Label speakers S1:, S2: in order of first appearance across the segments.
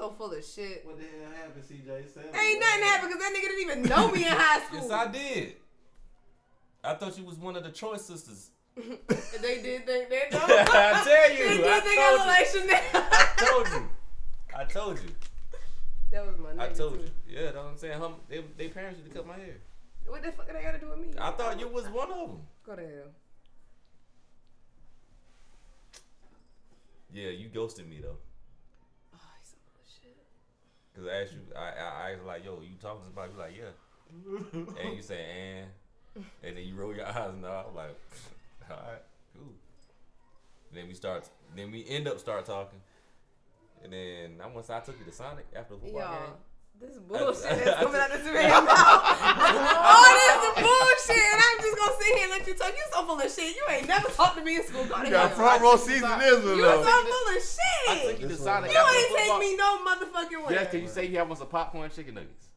S1: so full of shit.
S2: What the hell happened, CJ?
S1: Ain't nothing happened because that nigga didn't even know me in high school.
S3: Yes, I did. I thought you was one of the Choice sisters.
S1: they did think that.
S3: I tell you,
S1: They did
S3: I
S1: think I
S3: told
S1: looked like Chanel.
S3: I told you. I told you.
S1: That was my name.
S3: I told
S1: too.
S3: you. Yeah, that's what I'm saying. Hum, they, they parents used to cut my hair.
S1: What the fuck they got to do with me?
S3: I thought you was one of them.
S1: Go to hell.
S3: Yeah, you ghosted me though.
S1: Oh, he's so full of shit.
S3: Cause I asked you, I, I, I was like, yo, you talking to somebody? You like, yeah. and you say, and, and then you roll your eyes and I was like, all right, cool. Then we start, then we end up start talking. And then I once I took you to Sonic after the football game.
S1: This bullshit that's coming out of this man's mouth. oh, this bullshit. And I'm just gonna sit here and let you talk. You so full of shit. You ain't never talked to me in school. Go to
S4: You got front row seats in this one
S1: You so full of
S3: I took
S1: shit.
S3: you to
S2: This
S3: Sonic
S1: You ain't take me no motherfucking way.
S3: Yeah, can you say you have some popcorn chicken nuggets?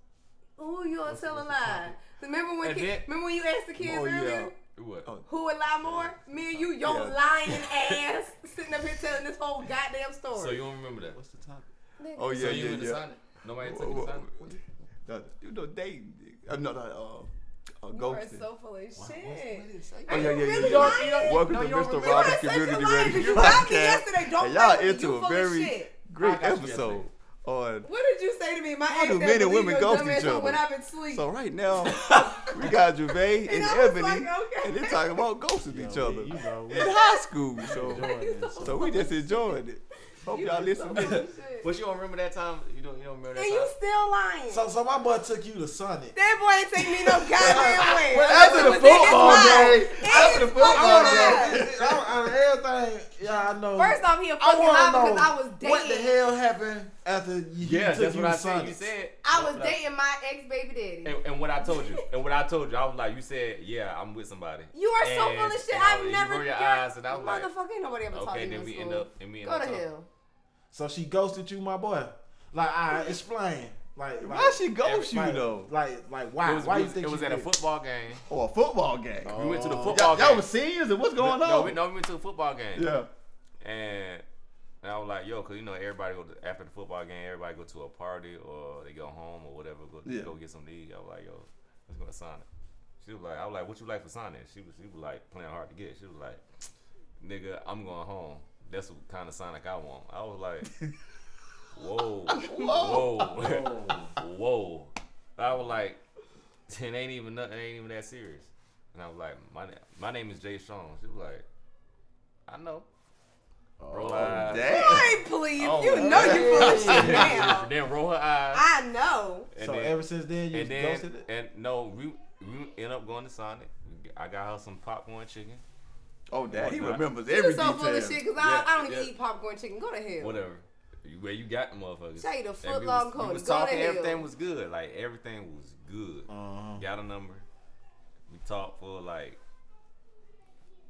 S1: Ooh, you gonna tell a lie. Remember when kid,
S3: then-
S1: remember when you asked the kids
S4: Oh, yeah.
S3: What?
S4: Oh.
S1: who would lie more? Me and you, your
S4: Yeah.
S1: lying ass, sitting up here telling this whole goddamn story.
S3: So you don't remember that?
S2: What's the topic?
S1: Nigga.
S4: Oh
S3: so
S4: yeah,
S3: you
S4: yeah,
S3: went
S4: yeah.
S3: Sonic? Nobody took
S4: Whoa,
S3: you to
S4: whoa,
S3: Sonic?
S4: whoa. No, You know, dating. Uh, no, no, uh, uh,
S1: You are so full of shit.
S4: Oh
S1: Are
S4: yeah,
S1: you
S4: yeah,
S1: really
S4: yeah,
S1: lying?
S4: Welcome
S3: No,
S4: to
S3: you don't
S4: Mr.
S3: remember.
S1: You
S4: Roberts
S1: are such
S4: Community
S1: liar,
S4: Radio
S1: 'cause you got me
S4: Podcast.
S1: yesterday. Don't
S4: And y'all
S1: with me.
S4: into
S1: You
S4: a
S1: full
S4: very great
S3: I got you
S4: episode on.
S1: What did you say to me? My
S4: Why
S1: ex
S4: do men and women ghost each other?"
S1: When I've been asleep.
S4: So right now we got Gervais and,
S1: And
S4: Ebony,
S1: like, okay.
S4: and they're talking about ghosting
S2: Yo,
S4: each other
S2: you know, we
S4: in high school. So,
S2: enjoying
S4: so we just enjoying it. Hope
S1: You
S4: y'all listen.
S1: so
S4: to
S1: full
S4: it.
S1: of shit.
S3: But you don't remember that time? You don't. You don't remember that
S1: And
S3: time?
S1: you still lying.
S2: So, so my boy took you to Sonic.
S1: that boy ain't take me no goddamn way.
S4: After
S1: It
S4: the
S1: was in his
S4: football
S1: mind.
S4: game, after the football
S1: fucking
S4: game.
S1: mind.
S2: Out everything, yeah, I know.
S1: First off, he a
S2: I
S1: fucking
S2: want
S1: lie
S2: to know
S1: because I was dating.
S2: what the hell happened after you
S3: yeah,
S2: took
S3: that's
S2: you
S3: what
S2: to
S3: said.
S2: Sonic.
S3: You said.
S1: I was
S3: I-
S1: dating my ex baby daddy.
S3: And, and what I told you, and what I told you, I was like, you said, yeah, I'm with somebody.
S1: You are so full of shit.
S3: I-
S1: I've never.
S3: roll your eyes, and I was like,
S1: motherfucker, ain't nobody ever talked to
S3: Okay, then we end up, and we end
S1: Go
S3: up
S1: to hell.
S2: So she ghosted you, my boy. Like, I explain. Like, like
S4: Why she ghost you
S2: like,
S4: though?
S2: Like, like why?
S3: It was,
S2: why
S3: it
S2: you think
S3: it was
S2: she
S3: at oh,
S2: a
S3: football game.
S4: Or a football game.
S3: We went to the
S2: Oh.
S3: football
S4: Y'all,
S3: game.
S4: y'all was seniors and what's going
S3: no,
S4: on?
S3: we, no, we went to a football game.
S4: Yeah.
S3: And, and I was like, yo, cause you know everybody go to, after the football game, everybody go to a party or they go home or whatever, go
S4: Yeah.
S3: go get some to eat. I was like, yo, let's go to Sonic. She was like, I was like, what you like for Sonic? She was she was like playing hard to get. She was like, nigga, I'm going home. That's what kind of Sonic I want. I was like, whoa, whoa, whoa. I was like, it ain't even nothing, it ain't even that serious. And I was like, my my name is Jay Strong. She was like, I know. Roll oh, her eyes.
S4: Damn.
S1: Boy, please.
S3: Oh,
S1: you know you full of shit now.
S3: then roll her eyes.
S1: I know.
S3: And
S2: So
S3: then,
S2: ever since then, you
S3: and then
S2: ghosted it.
S3: and no, we we end up going to Sonic. I got her some popcorn chicken,
S4: Oh, dad, He
S3: Whatnot.
S4: remembers
S1: You
S4: every
S1: so full of shit because
S3: Yeah,
S1: I, I don't even eat popcorn chicken. Go to hell.
S3: whatever. Where you got the motherfuckers?
S1: Tell you the
S3: And
S1: foot
S3: we
S1: long
S3: was,
S1: Cody.
S3: We was
S1: Go to
S3: talking.
S1: hell.
S3: Everything was good. Like everything was good.
S2: Uh-huh.
S3: Got a number. We talked for like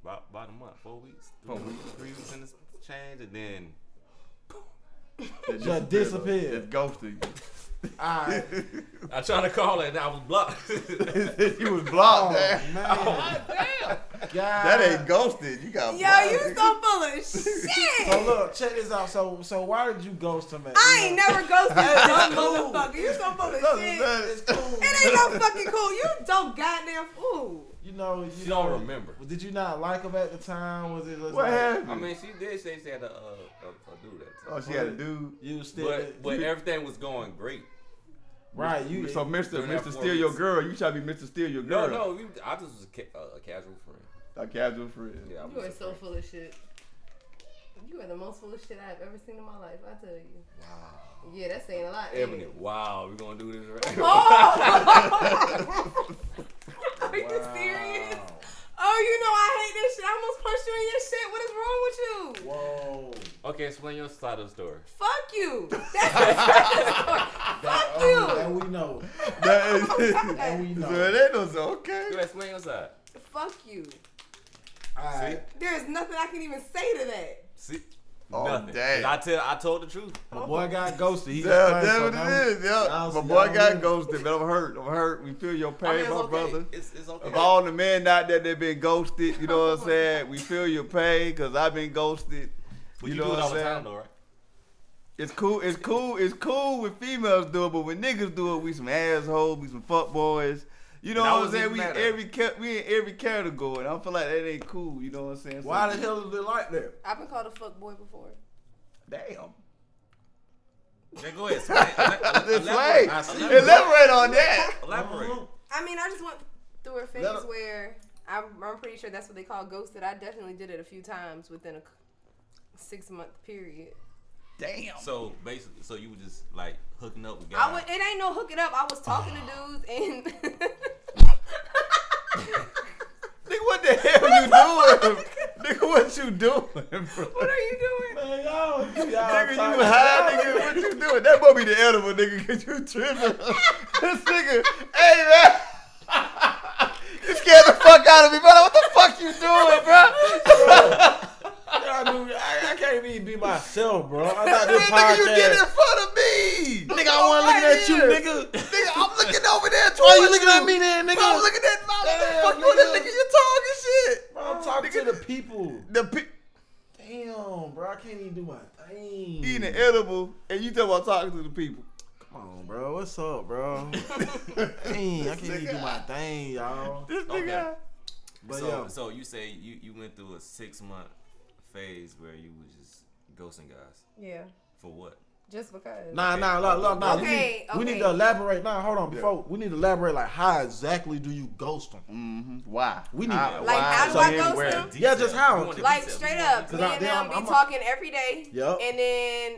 S3: about about a month, four weeks,
S4: Four
S3: three, three weeks three weeks in this change, and then
S4: That
S2: Just disappeared.
S4: Just ghosted
S2: Alright.
S3: I tried to call her and I was blocked.
S4: you. you was blocked.
S2: Oh,
S4: man.
S2: man.
S3: Damn.
S2: God.
S4: That ain't ghosted. You got
S1: Yo,
S4: blocked.
S1: you so full of shit.
S2: So look, check this out. So, so why did you ghost him? At,
S1: I ain't
S2: know-
S1: never ghosted you dumb
S2: cool.
S1: motherfucker. You so full of
S4: That's-
S1: shit.
S4: that's-
S2: It's cool.
S1: It ain't no fucking cool. You don't goddamn fool.
S2: You know, you
S3: She don't
S2: know,
S3: remember.
S2: Did you not like him at the time? Was it just
S4: What
S2: like,
S4: happened?
S3: I mean, she did say she had to uh, uh, uh, do that.
S4: Oh, she had a dude.
S2: You still
S3: But but
S2: you-
S3: everything was going great.
S2: Right. You
S4: so Mr. Mr. Steal Your. Girl, you try to be Mr. Steal Your Girl.
S3: no, we, I just was a, ca- uh, a casual friend.
S4: A casual friend.
S3: Yeah, I
S1: You
S3: was
S1: are so
S3: friend.
S1: full of shit. You are the most full of shit I've ever seen in my life. I tell you.
S3: Wow.
S1: Yeah, that's saying a lot. ain't
S3: Ebony, wow, we're gonna do this right?
S1: Oh! Are you serious? Oh, you know I hate this shit. I almost punched you in your shit. What is wrong with you?
S2: Whoa.
S3: okay, explain your side of the story.
S1: Fuck you. That's the Fuck um, you.
S2: And we know.
S4: That is-
S2: And we know.
S4: so it ain't no so okay.
S3: You explain your side.
S1: Fuck you.
S2: All right.
S1: There is nothing I can even say to that.
S3: See,
S4: Oh,
S3: nothing.
S4: damn.
S3: I tell, I told the truth.
S2: My boy got ghosted. He
S4: Yeah,
S2: explained,
S4: that's
S2: so
S4: what
S2: now
S4: it
S2: we-
S4: is. Yeah,
S2: now-
S4: my boy got
S2: know.
S4: ghosted, but I'm hurt. I'm hurt. We feel your pain,
S3: I mean, it's
S4: my
S3: okay.
S4: brother.
S3: It's, it's okay.
S4: Of all the men out there that been ghosted, you know what I'm saying? We feel your pain because I've been ghosted.
S3: but
S4: you
S3: you,
S4: know
S3: do it
S4: what I'm saying?
S3: time, though, right?
S4: It's cool. It's cool. It's cool when females do it, but when niggas do it, we some assholes. We some fuck boys. You know
S3: And
S4: what I'm saying? We
S3: mad at
S4: every ca- we in every category. And I feel like that ain't cool. You know what I'm saying? So-
S2: Why the hell is it like that?
S1: I've been called a fuck boy before.
S4: Damn.
S3: Yeah, go ahead. Explain.
S4: This
S3: Elaborate.
S4: way.
S2: I see.
S4: Elaborate on that.
S3: Elaborate.
S1: I mean, I just went through a phase
S2: Let 'em-
S1: where I'm, I'm pretty sure that's what they call ghosted. I definitely did it a few times within a six month period.
S4: Damn.
S3: So basically, so you were just like hooking up with guys.
S1: I would, it ain't no hooking up. I was talking to dudes and.
S4: Nigga, what the hell you doing? Nigga, what you doing, bro?
S1: what are you doing?
S2: Man, y'all, y'all
S4: Nigga, you high, nigga. What you doing? That must be the edible, nigga, cause you tripping. this nigga, hey man. you scared the fuck out of me, brother. What the fuck you doing, bro?
S2: Y'all do- I, I can't even be myself, bro. I got this
S4: nigga, you get in front of me.
S2: Nigga, I wasn't looking at you, nigga.
S4: Nigga, I'm looking over there.
S2: Why you
S4: towards
S2: looking at me then, nigga?
S4: I'm looking at my what the
S2: Damn,
S4: fuck you on
S2: nigga.
S4: nigga? You talking shit.
S2: Bro, I'm talking to the people.
S4: The pe-
S2: Damn, bro, I can't even do my thing.
S4: eating an edible, and you talking about talking to the people.
S2: Come on, bro. What's up, bro? Dang, I can't even do my thing, y'all.
S4: This
S3: Okay.
S4: nigga.
S2: But
S3: so,
S2: yo,
S3: so you say you, you went through a six month phase where you was just ghosting guys
S1: Yeah,
S3: for what?
S1: just because.
S2: Nah, nah, look, look, nah.
S1: Okay,
S2: we, need, we need to elaborate. Nah, hold on. Before we need to elaborate, like how exactly do you ghost them?
S4: Mm-hmm. Why?
S2: We need-
S4: How-
S2: Like,
S4: why?
S1: how do
S4: So
S1: I ghost them?
S2: Yeah, just how?
S3: We want the
S1: Like
S3: details.
S1: straight up,
S3: the
S1: me
S2: I-
S1: and
S2: then
S1: them
S2: I'm-
S1: be
S2: I'm a-
S1: talking every day,
S2: Yup.
S1: and then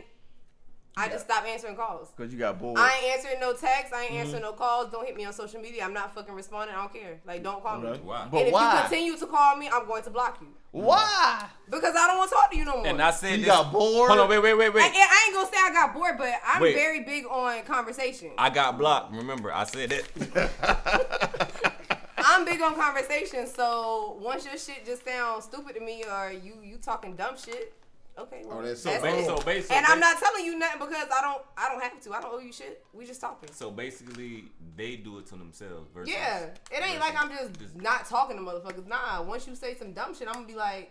S1: I just stop answering calls.
S4: Cause you got bored.
S1: I ain't answering no texts. I ain't
S2: Mm-hmm.
S1: answering no calls. Don't hit me on social media. I'm not fucking responding. I don't care. Like, don't call
S2: Okay.
S1: me.
S3: Why?
S4: But
S1: and if
S4: why?
S1: you continue to call me, I'm going to block you
S4: Why?
S1: because I don't want to talk to you no more.
S3: And I said
S4: You
S3: this.
S4: got bored.
S3: Hold on, wait, wait, wait,
S1: I,
S3: wait.
S1: I ain't gonna say I got bored, but I'm
S3: Wait.
S1: very big on conversation.
S3: I got blocked. Remember, I said that.
S1: I'm big on conversation. So once your shit just sounds stupid to me, or you you talking dumb shit, okay, oh, well,
S2: Oh, that's
S1: that's,
S2: so
S1: it.
S2: bad.
S3: so basically,
S1: and I'm not telling you nothing because I don't I don't have to. I don't owe you shit. We just talking.
S3: So basically, they do it to themselves. Versus
S1: Yeah, it ain't like I'm just not talking to motherfuckers. Nah, once you say some dumb shit, I'm gonna be like,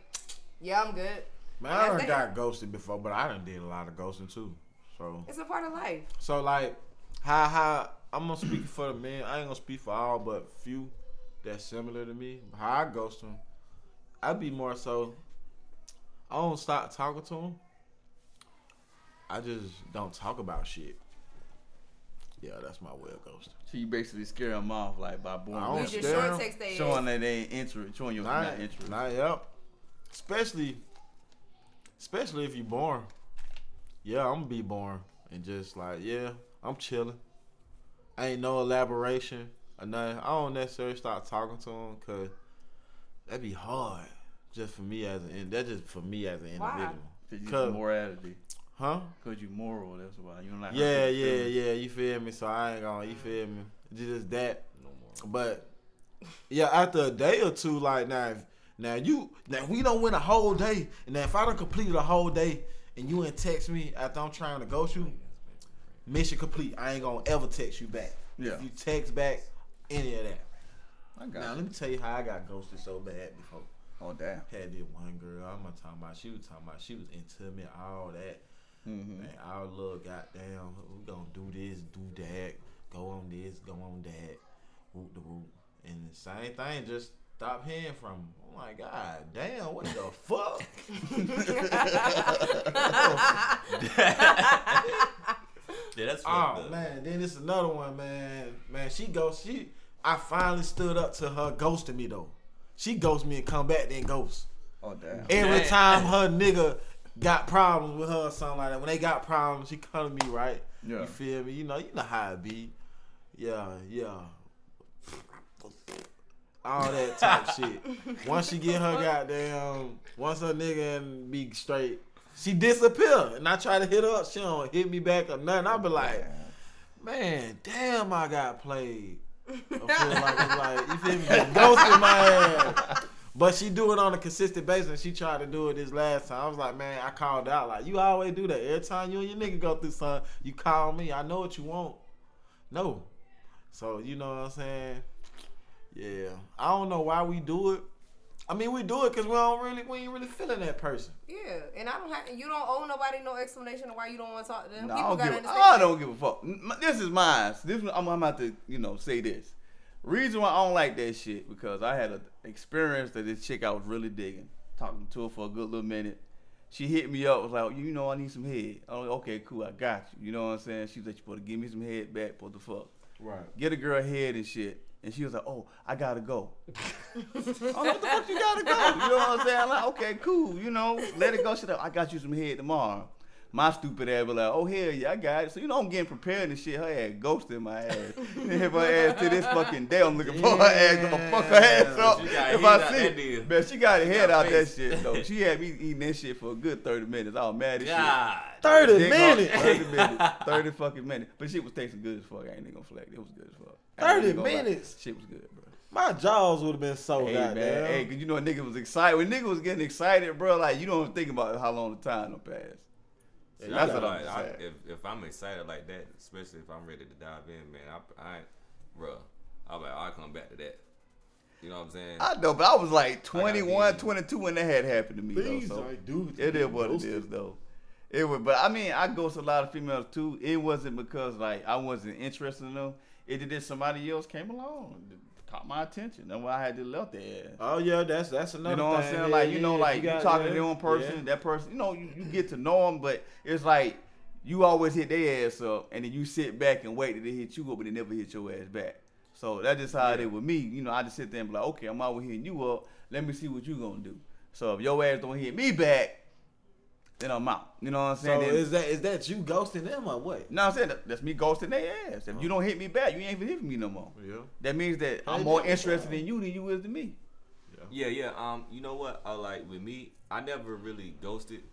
S1: yeah, I'm good.
S2: Man, I done got ghosted before, but I done did a lot of ghosting too. So,
S1: It's a part of life.
S2: so like, how how I'm gonna speak for the men. I ain't gonna speak for all, but few that's similar to me. How I ghost them, I'd be more so. I don't stop talking to them. I just don't talk about shit. Yeah, that's my way of ghosting.
S4: So you basically scare them off like by boring.
S2: I don't
S1: Use your short
S2: them.
S1: text
S4: showing that they ain't interested, showing you're
S2: Not,
S4: not interested.
S2: not yep. Especially, especially if you born. Yeah, I'm gonna be born and just like yeah, I'm chilling. Ain't no elaboration or nothing. I don't necessarily start talking to them because that'd be hard. Just for me as an that just for me as an
S1: Why?
S2: individual.
S4: Cause you
S2: Cause-
S4: morality.
S2: Huh?
S4: Cause you moral. That's why you don't like.
S2: Yeah, yeah,
S4: feelings.
S2: yeah. You feel me? So I ain't gonna. You feel me? Just that.
S3: No more.
S2: But yeah, after a day or two, like now, if, now you now we don't win a whole day, and now if I don't complete a whole day, and you ain't text me after I'm trying to ghost you, mission complete. I ain't gonna ever text you back.
S4: Yeah.
S2: If you text back any of that.
S4: I got.
S2: Now
S4: you.
S2: let me tell you how I got ghosted so bad before.
S4: Oh damn.
S2: Had this one girl, I'm not talking about. She was talking about. She was into me, all that.
S4: Mm-hmm.
S2: Man, our little goddamn, we gonna do this, do that, go on this, go on that, whoop the whoop, and the same thing. Just stop hearing from I'm like, God damn, what the fuck?
S3: Yeah, that's
S2: oh man, then it's another one, man. Man, she goes. She, I finally stood up to her ghosting me though. She ghosts me and come back then ghosts.
S4: Oh damn.
S2: Every
S3: Damn.
S2: time her nigga got problems with her or something like that, when they got problems, she come to me, right?
S4: Yeah.
S2: You feel me? You know, you know how it be. Yeah, yeah. All that type shit. Once she get her goddamn, once her nigga and be straight, she disappear. And I try to hit her up, she don't hit me back or nothing. I be like, man, damn, I got played. I feel like like you feel me, Just ghosting my ass. But she do it on a consistent basis. and She tried to do it this last time. I was like, man, I called out. Like you always do that. Every time you and your nigga go through something, you call me. I know what you want. No. So you know what I'm saying? Yeah. I don't know why we do it. I mean, we do it because we don't really, we ain't really feeling that person.
S1: Yeah, and I don't have. You don't owe nobody no explanation of why you don't want to talk to them.
S4: No, I
S1: People
S4: don't,
S1: gotta
S4: give,
S1: understand.
S4: I don't give a fuck. This is mine. This I'm, I'm about to, you know, say this. Reason why I don't like that shit because I had an experience that this chick I was really digging, talking to her for a good little minute. She hit me up, was like, you know, I need some head. Oh, okay, cool, I got you. You know what I'm saying? She was like, you supposed to give me some head back, what the fuck?
S2: Right.
S4: Get a girl head and shit. And she was like, oh, I gotta go. oh, what the fuck you gotta go? You know what I'm saying? I'm like, okay, cool. You know, let it go. Shit up. I got you some head tomorrow. My stupid ass be like, oh hell yeah, I got it. So you know I'm getting prepared and shit. Her ass ghosted in my ass. if her ass to this fucking day, I'm looking for her ass. I'ma fuck her ass up. If I see
S3: that
S4: it. Man, she got her head
S3: got
S4: out that shit though. She had me eating that shit for a good 30 minutes. I was mad as shit.
S3: God.
S2: 30
S4: Dick off-
S2: minutes.
S4: 30 minutes. 30 fucking minutes. But shit was tasting good as fuck. I ain't even gonna flag. It was good as fuck.
S2: 30
S4: even gonna lie.
S2: minutes?
S4: Shit was good, bro.
S2: My jaws would have been so
S4: Hey,
S2: goddamn.
S4: man. Hey, cause you know a nigga was excited. When nigga was getting excited, bro, like you don't think about how long the time will pass.
S2: Yeah,
S4: That's
S2: you
S4: what I'm
S3: like, I,
S4: saying.
S3: if, if I'm excited like that, especially if I'm ready to dive in, man, I, I bro, I'm like, I'll come back to that. You know what I'm saying?
S4: I know, but I was like 21, 22 when that had happened to me.
S2: These
S4: though, so.
S2: are dudes
S4: It is what
S2: ghosted.
S4: it is, though. It was, but I mean, I ghost a lot of females too. It wasn't because like I wasn't interested in them. It did somebody else came along, that caught my attention. That's why I had to left their ass.
S2: Oh yeah, that's that's another.
S4: You know what I'm saying?
S2: Yeah,
S4: Like you
S2: yeah,
S4: know, like you,
S2: got-
S4: talking
S2: yeah,
S4: to one person,
S2: yeah.
S4: that person, you know, you, you get to know them, but it's like you always hit their ass up, and then you sit back and wait till they hit you up, but they never hit your ass back. So that's just how it is with me. You know, I just sit there and be like, okay, I'm always hitting you up. Let me see what you're gonna do. So if your ass don't hit me back, then I'm out. You know what I'm
S2: So
S4: saying? Then-
S2: is that is that you ghosting them or what?
S4: no, I'm saying that- that's me ghosting their ass. If you don't hit me back, you ain't even hitting me no more.
S2: Yeah.
S4: That means that I'm more interested in you than you is to me.
S3: yeah, yeah. Um, you know what? I like with me, I never really ghosted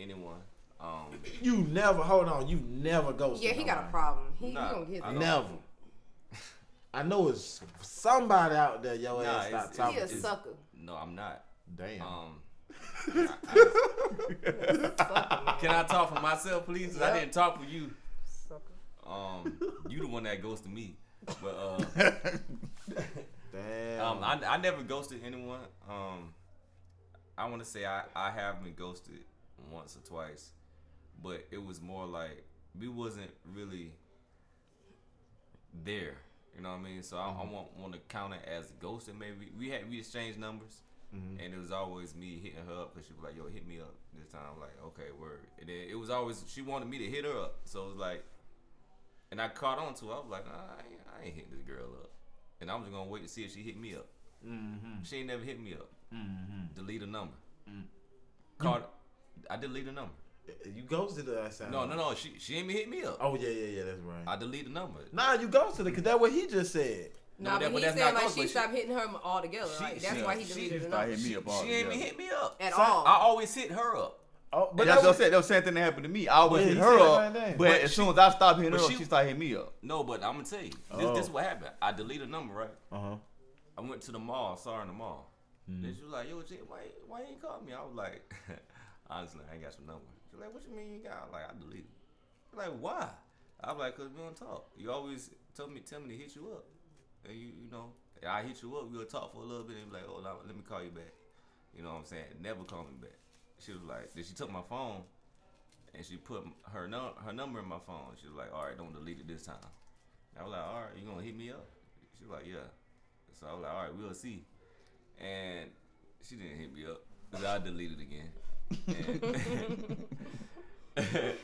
S3: anyone. Um,
S2: You never hold on. You never ghosted.
S1: Yeah, he got a problem. He,
S3: Nah,
S1: he gonna get
S3: I don't.
S2: Never. I know it's somebody out there. Your
S3: Nah,
S2: ass
S3: it's-
S2: stop
S3: it's-
S2: talking.
S1: He a
S3: It's-
S1: sucker.
S3: no, I'm not.
S2: Damn.
S3: Um, can I talk for myself, please? 'Cause I
S1: Yep.
S3: didn't talk for you.
S1: Sucker.
S3: Um, you the one that ghosted me. But uh,
S2: Damn.
S3: Um, I, I never ghosted anyone. Um, I want to say I, I have been ghosted once or twice, but it was more like we wasn't really there. You know what I mean? So I, I want want to count it as ghosting. Maybe we had we exchanged numbers, Mm-hmm. and it was always me hitting her up because she was like, "Yo, hit me up this time." I'm like, "Okay, word." And then it was always she wanted me to hit her up, so it was like, and I caught on to. it. I was like, nah, I, ain't, I ain't hitting this girl up, and I'm just gonna wait to see if she hit me up. Mm-hmm. She ain't never hit me up. Mm-hmm. Delete a number. Mm. Called. I delete a number.
S2: Uh, you ghosted her. That sound.
S3: No, no, no. She she ain't even hit me up.
S2: Oh yeah, yeah, yeah. That's right.
S3: I delete the number.
S2: nah, you ghosted her because that's what he just said.
S3: No,
S1: Nah,
S3: that-
S1: but
S3: but
S1: he
S3: that's
S1: said like she stopped hitting her altogether.
S3: She-
S1: like, that's
S3: she-
S1: why he deleted the
S4: started
S1: number.
S4: hitting me
S3: She,
S4: up all
S3: she ain't even hit me up.
S1: At
S2: So-
S1: all.
S3: I always hit her up.
S2: Oh,
S4: But
S2: that
S4: that's what I
S2: was-
S4: said. That was the same thing that happened to me. I always
S2: Yeah,
S4: hit her up, but,
S3: But
S4: as
S3: she-
S4: soon as I stopped hitting
S3: but
S4: her up,
S3: she-
S4: she started hitting me up.
S3: No, but I'm gonna tell you. This,
S2: Oh.
S3: this is what happened. I deleted a number, right?
S2: Uh huh.
S3: I went to the mall, saw her in the mall. Then she was like, "Yo, Jay, why why you ain't call me?" I was like, "Honestly, I ain't got your number." She was like, "What you mean you got?" I was like, "I deleted." it." Like, "Why?" I was like, "Cause we don't talk. You always tell me tell me to hit you up, and you you know I hit you up. We'll talk for a little bit, and be like, oh, let me call you back. You know what I'm saying? Never call me back." She was like, then she took my phone, and she put her num- her number in my phone. She was like, "All right, don't delete it this time." I was like, "All right, you gonna hit me up?" She was like, "Yeah." So I was like, all right, we'll see. And she didn't hit me up. Cause I deleted again. And,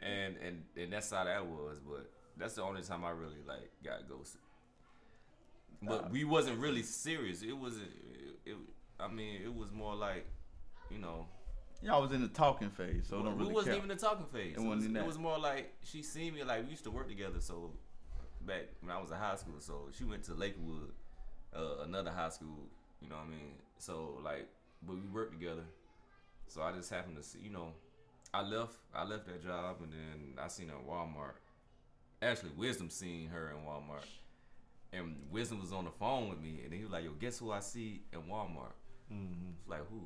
S3: and and and that's how that was. But that's the only time I really like got ghosted. But we wasn't really serious. It wasn't. It, it, I mean, it was more like, you know,
S4: Y'all was in the talking phase, so it don't
S3: we
S4: really
S3: wasn't
S4: count.
S3: even the talking phase.
S4: It
S3: It,
S4: wasn't
S3: was, it was more like she seen me like we used to work together. So back when I was in high school, so she went to Lakewood, uh, another high school. You know what I mean? So like, but we worked together. So I just happened to see, you know, I left. I left that job, and then I seen her at Walmart. Actually, Wisdom seen her in Walmart, and Wisdom was on the phone with me, and he was like, "Yo, guess who I see in Walmart?" It's like who,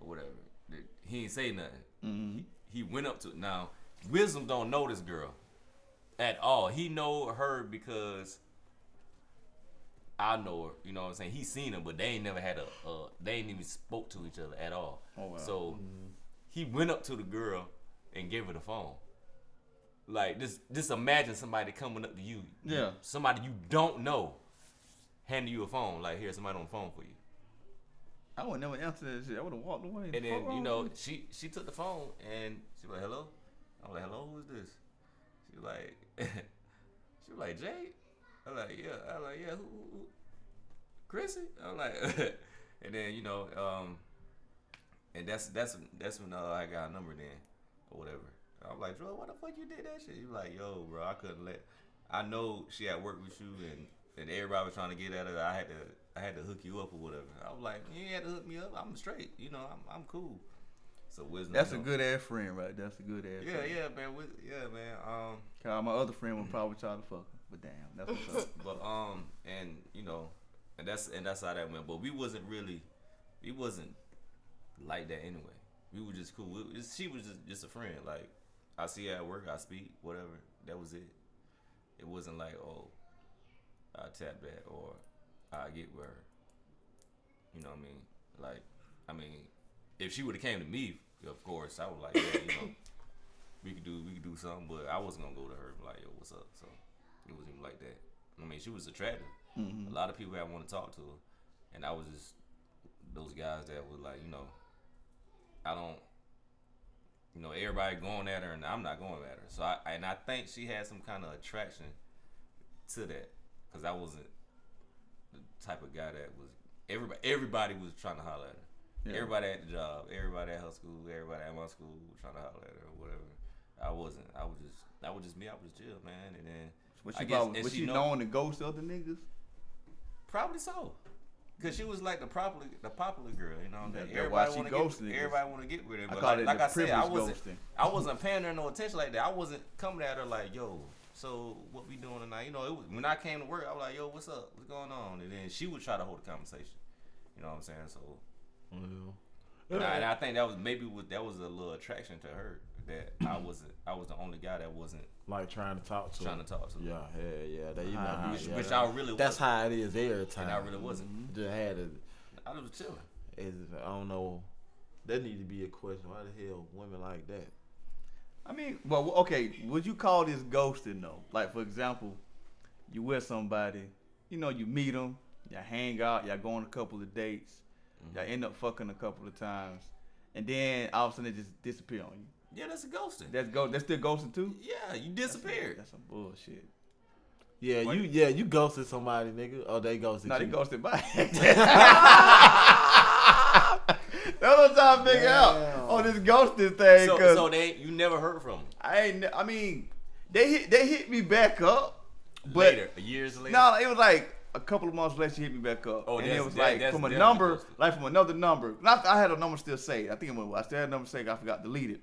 S3: or whatever. He ain't say nothing.
S4: Mhm.
S3: He went up to now. Wisdom don't know this girl at all. He know her because I know her. You know what I'm saying? He seen her, but they ain't never had a. Uh, they ain't even spoke to each other at all.
S4: Oh, wow.
S3: So he went up to the girl and gave her the phone. Like just, just imagine somebody coming up to you.
S4: Yeah.
S3: Somebody you don't know, handing you a phone. Like here, somebody on the phone for you.
S4: I would never answer that shit. I would have walked away.
S3: And then you know she she took the phone and she was like hello. I was like hello, who is this? She was like she was like Jay. I was like yeah. I was like yeah. Who, who, who? Chrissy. I was like and then you know um and that's that's that's when uh, I got a number then or whatever. I was like, Joe, what the fuck you did that shit? He was like, yo, bro, I couldn't let. I know she had work with you and and everybody was trying to get at her. I had to I had to hook you up or whatever. I was like, you ain't had to hook me up. I'm straight. You know, I'm I'm cool. So wisdom.
S4: That's
S3: you
S4: a good ass friend, right? That's a good ass.
S3: Yeah,
S4: friend.
S3: yeah, man. With, yeah, man. Um,
S4: Cause my other friend would probably try to fuck her, but damn, that's what's up.
S3: but um, and you know, and that's and that's how that went. But we wasn't really, we wasn't like that anyway. We were just cool. We, she was just, just a friend. Like I see her at work, I speak, whatever. That was it. It wasn't like oh, I tap that or I get where. You know what I mean? Like, I mean, if she would have came to me, of course, I was like, yeah, you know, we could do we could do something. But I wasn't gonna go to her and be like, yo, what's up? So it wasn't even like that. I mean, she was attractive. Mm-hmm. A lot of people had want to talk to her, and I was just those guys that was like, you know, I don't, you know, everybody going at her, and I'm not going at her. So I and I think she had some kind of attraction to that, because I wasn't the type of guy that was everybody. Everybody was trying to holler at her.
S4: Yeah.
S3: Everybody at the job, everybody at her school, everybody at my school trying to holler at her or whatever. I wasn't. I was just. That was just me. I was chill, man. And then
S4: Was
S3: I guess- and
S4: was
S3: she
S4: she
S3: know-
S4: known to ghost other niggas?
S3: Probably so. Cause she was like the popular, the popular girl, you know. What I'm saying?
S4: That- that why
S3: Everybody
S4: she
S3: want to get, everybody want to get with her.
S4: I
S3: But
S4: call
S3: like,
S4: it
S3: like
S4: the
S3: I said, I wasn't,
S4: ghosting.
S3: I wasn't paying her no attention like that. I wasn't coming at her like, yo, so what we doing tonight? You know, it was, when I came to work, I was like, yo, what's up? What's going on? And then she would try to hold a conversation. You know what I'm saying? So, and I, and I think that was maybe what that was a little attraction to her that I wasn't, I was the only guy that wasn't
S2: Like trying to talk to
S3: trying
S2: her.
S3: to talk to. her.
S2: Yeah, yeah, yeah. That, you know, how-
S3: which,
S2: yeah,
S3: which I really
S2: That's
S3: wasn't.
S2: how it is every time.
S3: and I really wasn't.
S2: Just had it.
S3: I was chilling.
S2: It's, I don't know. That need to be a question. Why the hell women like that?
S4: I mean, well, okay, would you call this ghosting though? Like, for example, you with somebody, you know, you meet them, y'all hang out, y'all go on a couple of dates, y'all mm-hmm. end up fucking a couple of times, and then all of a sudden they just disappear on you.
S3: Yeah, that's a ghosting.
S4: That's go. That's still ghosting too.
S3: Yeah, you
S4: That's-
S3: disappeared.
S4: That's some bullshit.
S2: Yeah,
S4: What?
S2: you yeah you ghosted somebody, nigga. Oh, they ghosted
S4: No,
S2: you.
S4: they ghosted by. That's what I'm trying to figure out on oh, this ghosting thing.
S3: So, so they you never heard from them
S4: I ain't. I mean, they hit. They hit me back up, but
S3: later, years later.
S4: no, it was like a couple of months later. She hit me back up,
S3: Oh,
S4: and it was
S3: that-
S4: like from a number,
S3: ghosting.
S4: like from another number. Not, I had a number still saved. I think it was. I still had a number saved. I forgot to delete it,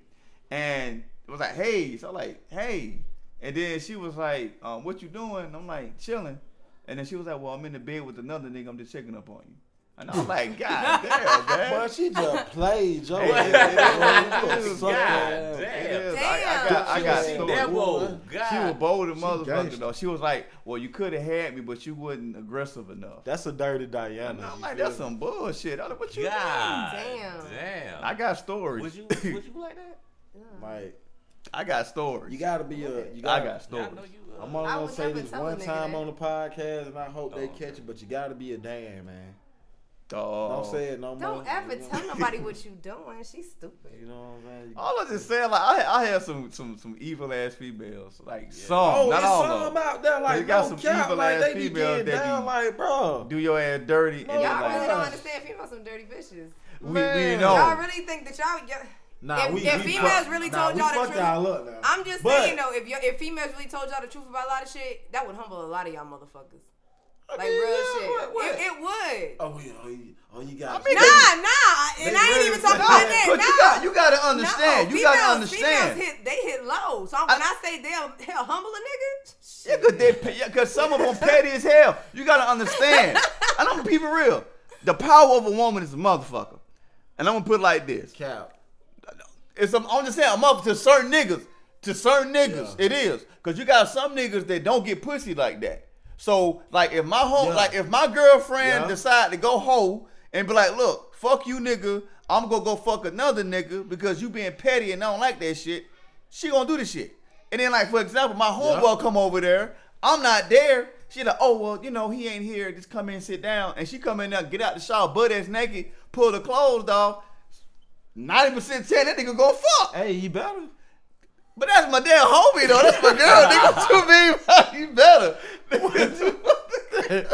S4: and it was like, hey. So I'm like, hey, and then she was like, um, what you doing? I'm like, chilling, and then she was like, well, I'm in the bed with another nigga. I'm just checking up on you. And I'm like, God damn, man.
S2: But she just played, Joe.
S4: Hey,
S2: Yeah,
S4: it
S2: yeah,
S4: is.
S2: you suck
S3: God
S2: that.
S3: damn.
S4: It is. I, I got, I got
S2: She
S4: stories.
S2: that
S3: That
S2: boy.
S3: boy, God.
S4: She was bold as motherfucker
S2: gangster.
S4: though. She was like, "Well, you could have had me, but you wasn't aggressive enough."
S2: That's a dirty Diana.
S4: And I'm like, "That's
S2: me?
S4: some bullshit." I'm like, "What you
S3: God
S1: Damn.
S3: damn.
S4: I got stories.
S3: Would you would you like that?
S2: Like
S4: I got stories.
S2: you gotta be a. You gotta,
S4: got
S3: Yeah, I
S4: stories.
S3: you. Uh,
S2: I'm only gonna say this one time
S1: that.
S2: on the podcast, and I hope they
S3: Oh,
S2: catch it. But you gotta be a damn man.
S4: Dog.
S2: Don't say it no more.
S1: Don't ever
S2: you know?
S1: tell nobody what you doing. She's stupid.
S2: You know what I'm saying?
S4: All I just saying, like I, I had some some some evil ass females, like some,
S2: Oh,
S4: not
S2: it's
S4: all
S2: some
S4: of them.
S2: out there like
S4: you got some
S2: cap,
S4: evil
S2: like
S4: ass
S2: they
S4: females that
S2: down
S4: be-
S2: like, bro.
S4: Do your ass dirty,
S2: No,
S4: and
S1: Y'all
S4: then,
S1: really
S4: like,
S1: don't understand females some dirty bitches.
S4: we, we
S2: Man.
S4: know.
S1: Y'all really think that y'all. y'all
S2: Nah,
S1: If-
S2: we,
S1: if
S2: we
S1: females
S2: fuck-
S1: really told
S2: we
S1: y'all the truth-
S2: y'all up now.
S1: I'm just
S2: But-
S1: saying though, if you if females really told y'all the truth about a lot of shit, that would humble a lot of y'all motherfuckers.
S2: I
S1: Like
S2: mean,
S1: real
S2: yeah,
S1: shit.
S2: what- what?
S1: It, it would.
S2: Oh, yeah, oh, you, oh, you got.
S4: I mean,
S1: Nah, nah, and I ain't even talking about
S2: that.
S1: that.
S4: but
S1: nah.
S4: you got you got to understand.
S1: No,
S4: you got to
S1: females-
S4: understand.
S1: Females hit, they hit low. So when I say they'll, they'll humble a nigga,
S4: Yeah, cause they, pe- yeah, cause some of them petty as hell. You gotta understand. and I'm gonna keep it real. The power of a woman is a motherfucker. And I'm gonna put it like this.
S2: cap.
S4: It's I'm just saying a motherfucker to certain niggas. To certain niggas,
S2: Yeah.
S4: it is. Cause you got some niggas that don't get pussy like that. So like if my home,
S2: Yeah.
S4: like if my girlfriend
S2: Yeah.
S4: decide to go hoe and be like, look, fuck you, nigga, I'm gonna go fuck another nigga because you being petty and I don't like that shit. She gonna do the shit. And then like for example, my homeboy come over there, I'm not there. She like, oh well, you know he ain't here. Just come in, sit down, and she come in there, get out the shower, butt ass naked, pull the clothes off. Ninety percent chance that nigga go fuck.
S2: Hey, you better.
S4: But that's my damn homie though. That's my girl. nigga, mean? by You better.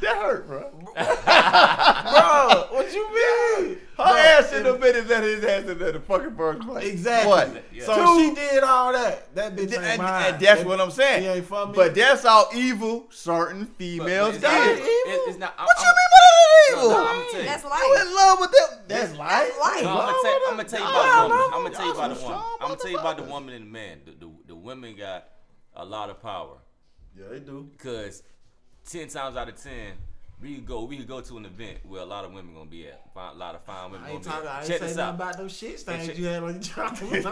S4: that hurt, bro.
S2: Bro, what you mean?
S4: Her
S2: Bro,
S4: ass should
S2: and-
S4: have been let his ass in the fucking first place.
S2: Exactly.
S4: What?
S3: Yeah.
S2: So
S4: Two-
S2: she did all that. That bitch
S4: And,
S2: ain't
S4: and-
S2: mine.
S4: and that's
S2: That-
S4: what I'm saying.
S2: Ain't for me.
S4: But that's how evil certain females
S3: but it's not-
S4: did.
S2: evil?
S3: it- It's not.
S4: What
S3: I'm,
S4: you mean by that
S3: No,
S4: evil?
S3: no, I'm tell you.
S1: That's
S4: You
S1: life.
S4: in love with them? That's life.
S1: That's life.
S3: No, I'm gonna tell, I'm tell you about the woman. I'm gonna tell you about the woman. I'm gonna tell you about the woman and the man. The, the, the women got a lot of power
S2: Yeah, they do.
S3: because ten times out of ten, we could go we could go to an event where a lot of women gonna be at. A lot of fine women
S2: I ain't
S3: gonna
S2: talking.
S3: be
S2: I ain't
S3: Check
S2: saying
S3: this
S2: nothing
S3: out.
S2: about those shit stains
S3: check-
S2: you had on your chocolate.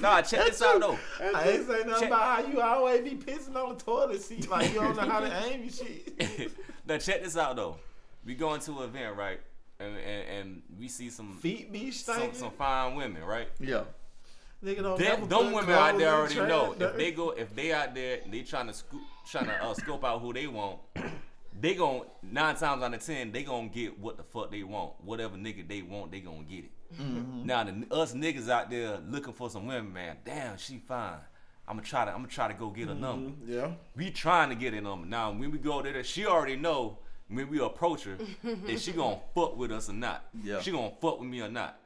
S3: nah, nah, check this out though.
S2: I ain't saying nothing
S3: Check-
S2: about how you always be pissing on the toilet seat like you don't know how to aim your shit.
S3: now check this out though. We go into an event right, and and, and we see some
S2: Feet be
S3: some,
S2: stinking.
S3: some fine women right.
S4: Yeah.
S2: Nigga don't
S3: Them,
S2: never
S3: them women out there already know if they go if they out there and they trying to scoop trying to uh, scope out who they want, they gon' nine times out of ten they gonna get what the fuck they want. Whatever nigga they want, they gonna get it.
S2: Mm-hmm.
S3: Now the us niggas out there looking for some women, man. Damn, she fine. I'm gonna try to I'm gonna try to go get a number.
S2: Mm-hmm. Yeah.
S3: We trying to get a number. Now when we go there, she already know when we approach her if she gonna fuck with us or not.
S4: Yeah.
S3: She gonna fuck with me or not.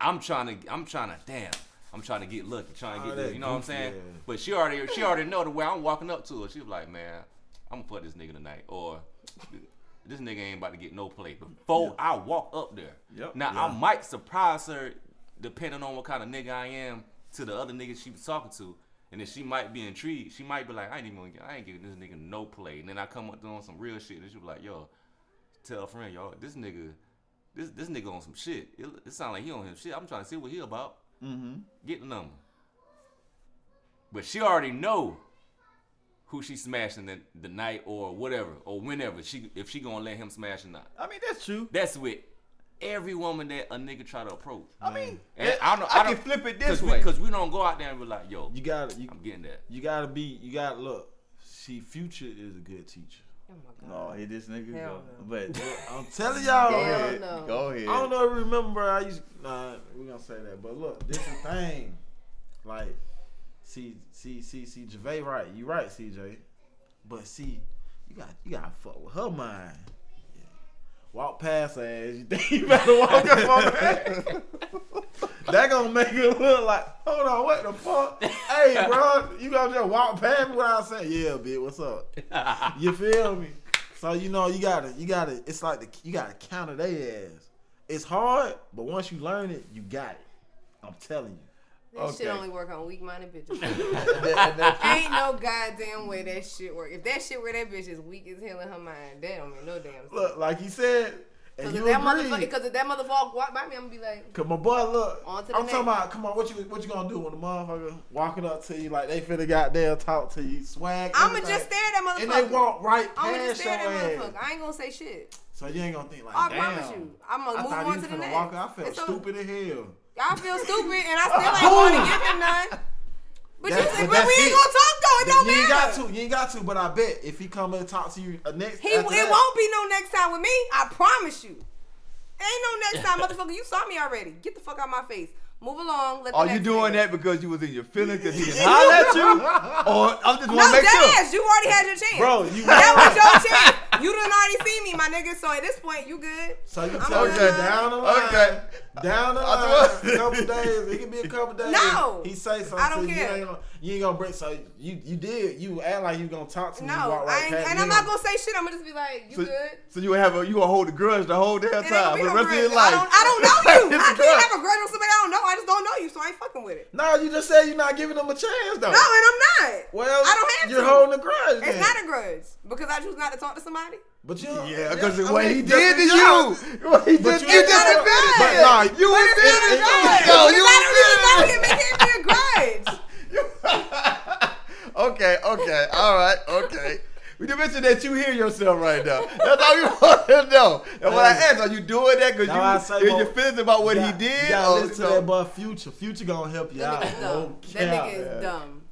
S3: I'm trying to I'm trying to damn. I'm trying to get lucky, trying to get oh,
S2: this,
S3: you know what I'm saying?
S2: ass.
S3: But she already she already know the way I'm walking up to her. She was like, man, I'm gonna fuck this nigga tonight, or this nigga ain't about to get no play. Before I walk up there,
S4: Yep.
S3: now I might surprise her depending on what kind of nigga I am to the other niggas she was talking to. And then she might be intrigued. She might be like, I ain't even gonna get, I ain't giving this nigga no play. And then I come up doing some real shit. And she be like, yo, tell a friend, y'all, this nigga, this this nigga on some shit. It, it sound like he on his shit. I'm trying to see what he about.
S4: Mm-hmm.
S3: Get the number. But she already know who she smashing the, the night or whatever or whenever she if she gonna let him smash or not.
S4: I mean, that's true.
S3: That's with every woman that a nigga try to approach.
S4: I mean,
S3: And I, don't,
S4: I,
S3: I,
S4: can
S3: don't,
S4: flip it this
S3: we,
S4: way.
S3: Cause we don't go out there and be like, yo,
S2: You gotta you,
S3: I'm getting that.
S2: you gotta be you gotta look. See, Future is a good teacher.
S1: Oh my god.
S4: no, here this nigga
S1: Hell
S4: go. But
S2: I'm telling y'all.
S4: go ahead.
S1: no.
S4: Go ahead.
S2: I don't know if you remember I used nah, we gonna say that. But look, this is the thing. Like, see, see, see, see, Javay right. You right, CJ. But see, you got you gotta fuck with her mind. Walk past her ass, you think you better walk up on her. that gonna make it look like, hold on, what the fuck? hey, bro, you gonna just walk past me without saying, yeah, bitch, what's up? You feel me? So you know you gotta you gotta it's like the you gotta counter their ass. It's hard, but once you learn it, you got it. I'm telling you.
S1: This shit only work on weak minded bitches.
S4: And that- and that-
S1: Ain't no goddamn way that shit work. If that shit where that bitch is weak as hell in her mind, that don't make no damn sense.
S2: Look, like he said, and
S1: Cause
S2: you
S1: if that
S2: agree.
S1: motherfucker, cause if that motherfucker walk by me, I'm gonna be like,
S2: Cause my boy, look,
S1: On
S2: I'm
S1: to the
S2: talking about. Come on, what you what you gonna do when the motherfucker walking up to you like they finna goddamn talk to you, swag?
S1: I'ma
S2: everything,
S1: just stare at that motherfucker.
S2: and they walk right
S1: I'ma just
S2: past your
S1: stare at that
S2: ass.
S1: motherfucker. I ain't gonna say shit.
S2: So you ain't gonna think like, that.
S1: I
S2: damn.
S1: promise you. I'm gonna move on to the
S2: finna
S1: next.
S2: walk. I felt
S1: It's
S2: stupid as hell.
S1: I feel stupid, and I still ain't going to give him none. But,
S2: That-
S1: you said,
S2: but
S1: but, we ain't
S2: it.
S1: gonna talk though. It don't
S2: you ain't got to. You ain't got to. But I bet if he come and talk to you uh, next, time.
S1: He,
S2: after
S1: it
S2: that,
S1: won't be no next time with me. I promise you. Ain't no next time, motherfucker. You saw me already. Get the fuck out my face. Move along. Let
S4: Are you doing
S1: nigga-
S4: that because you was in your feelings because he didn't holler at you? Or I'm just
S1: No,
S4: want to make
S1: dead
S4: sure.
S1: ass. You already had your chance.
S2: Bro, you
S1: that was your chance. You done already seen me, my nigga. So at this point, you good.
S2: So you
S1: I'm
S2: tell me down the line,
S4: Okay.
S2: Down the line, a couple days. It can be a couple days.
S1: No.
S2: he say something.
S1: I don't
S2: to you,
S1: care.
S2: You ain't, gonna, you ain't gonna bring. So you you did. You act like you gonna talk to me. you
S1: No,
S2: walk right
S1: I ain't,
S2: past
S1: and
S2: me.
S1: I'm not gonna say shit. I'm gonna just be like, you
S4: So,
S1: good.
S4: so you have a you gonna hold a grudge the whole damn time for
S1: be
S4: the rest
S1: no
S4: of your life.
S1: I don't, I don't know you.
S4: It's
S1: I
S4: a grudge.
S1: can't have a grudge on somebody I don't know. I just don't know you, so I ain't fucking with it.
S2: No, you just said you're not giving them a chance though.
S1: No, and I'm not.
S2: Well,
S1: I don't have
S2: you're
S1: to.
S2: holding a grudge.
S1: It's
S2: then.
S1: not a grudge because I choose not to talk to somebody.
S2: But you,
S4: Yeah, because the
S2: I
S4: way
S2: mean,
S4: he did to
S2: the
S4: you,
S2: job.
S4: what he
S2: But
S4: did,
S2: you
S4: you
S2: ain't
S4: just
S2: got a
S4: admitted
S2: grudge.
S4: it.
S2: But nah,
S4: you
S1: But it's not a
S4: admitted
S1: grudge.
S4: it. Yo,
S1: Because
S4: you
S1: I don't even know
S4: admitted
S1: him. It can't be a grudge.
S4: it. Okay, okay, all right, okay. We did mention that you hear yourself right now. That's all you want to know. And when I
S2: Hey.
S4: asked, are you doing that because
S2: That's why I say,
S4: you, is
S2: bro,
S4: your feelings about what
S2: You
S4: he
S2: got-
S4: did?
S2: You gotta
S4: or,
S2: listen to
S4: you know-
S2: that boy Future. Future gonna help you out.
S1: That nigga's dumb.
S2: No
S1: That
S2: cap.
S1: nigga is dumb.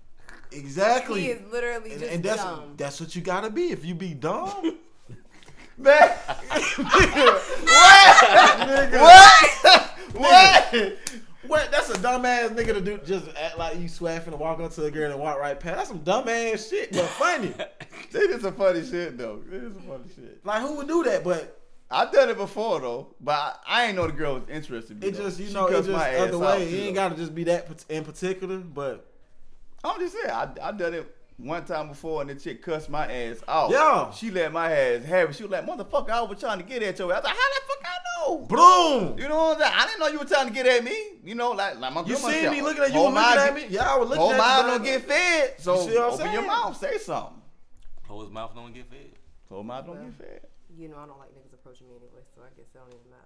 S2: Exactly.
S1: He is literally
S2: and,
S1: just
S2: and that's
S1: dumb.
S2: that's what you gotta be. If you be dumb,
S4: Man. what? What? What?
S2: what? That's a dumbass nigga to do. Just act like you swaffing and walk up to a girl and walk right past. That's some dumbass shit, but funny.
S4: That is some funny shit though. That is some funny shit.
S2: like who would do that? But
S4: I've done it before though, but I, I ain't know the girl was interested. in me,
S2: it
S4: though.
S2: just you
S4: She
S2: know it just other way. It ain't gotta just be that in particular. But
S4: I'm just saying, I I done it one time before, and the chick cussed my ass out.
S2: Yeah.
S4: she let my ass have it. She was like, "Motherfucker, I was trying to get at your ass." I was like, "How the fuck I know?"
S2: boom.
S4: You know what I'm saying? I didn't know you were trying to get at me. You know, like like my
S2: You
S4: grandma
S2: seen
S4: said,
S2: me looking at you,
S4: "Hold
S2: looking
S4: my-
S2: at me. Yeah, I was looking
S4: Whole
S2: at
S4: mouth
S2: you.
S4: don't get fed. So
S2: You see what I'm
S4: open your
S2: saying?
S4: mouth, say something.
S3: Closed mouth don't get fed.
S4: Whole mouth don't get fed.
S1: You know, I don't like niggas approaching me anyway, so I guess it don't even matter.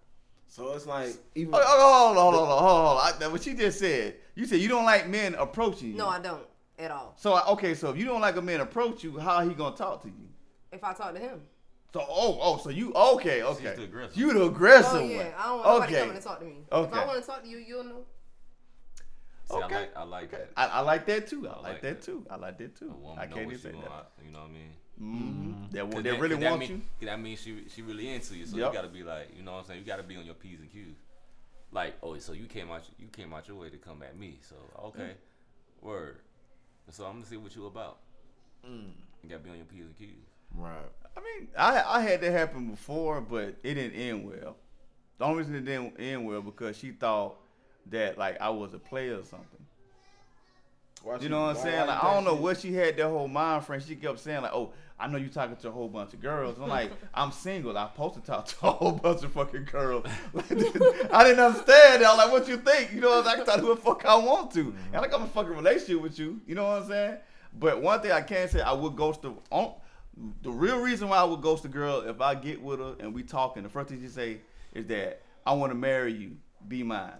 S2: So it's like even.
S4: Oh, oh, oh hold on, hold on, hold on, hold on. I, what you just said, you said you don't like men approaching you.
S1: No, I don't at all.
S4: So I- okay, so if you don't like a man approach you, how he gonna talk to you?
S1: If I talk to him.
S4: So oh oh, so you okay okay?
S3: the.
S4: You the aggressive
S1: Oh yeah,
S4: one.
S1: I don't want nobody
S4: okay.
S1: coming to talk to me.
S4: Okay.
S1: If I want to talk to you, you'll know.
S3: See,
S4: Okay.
S3: I like, I like
S4: Okay.
S3: that.
S4: I, I like that too. I,
S3: I
S4: like,
S3: like
S4: that,
S3: that.
S4: too. I like that too. I can't even
S3: she
S4: say
S3: going
S4: that.
S3: You know what I mean?
S4: Mm-hmm. That,
S3: Cause
S4: they
S3: that-
S4: really
S3: cause that
S4: want
S3: mean,
S4: you.
S3: 'cause That means she she really into you. So
S4: Yep.
S3: you gotta be like, you know what I'm saying? You gotta be on your P's and Q's. Like, oh, so you came out you came out your way to come at me. So okay, word. So I'm gonna see what you about.
S4: Mm.
S3: You gotta be on your P's and Q's.
S2: Right.
S4: I mean, I I had that happen before, but it didn't end well. The only reason it didn't end well because she thought that like I was a player or something.
S2: Why
S4: You
S2: she-
S4: know what I'm saying? Like I don't know
S2: she-
S4: what she had that whole mind frame. She kept saying like, "Oh, I know you talking to a whole bunch of girls." I'm like, "I'm single. I'm supposed to talk to a whole bunch of fucking girls." Like, I didn't understand. I'm like, "What you think?" You know, I can talk to who the fuck I want to. And like I'm a fucking relationship with you. You know what I'm saying? But one thing I can say, I would ghost the. On, the real reason why I would ghost a girl if I get with her and we talking, the first thing she say is that I want to marry you. Be mine.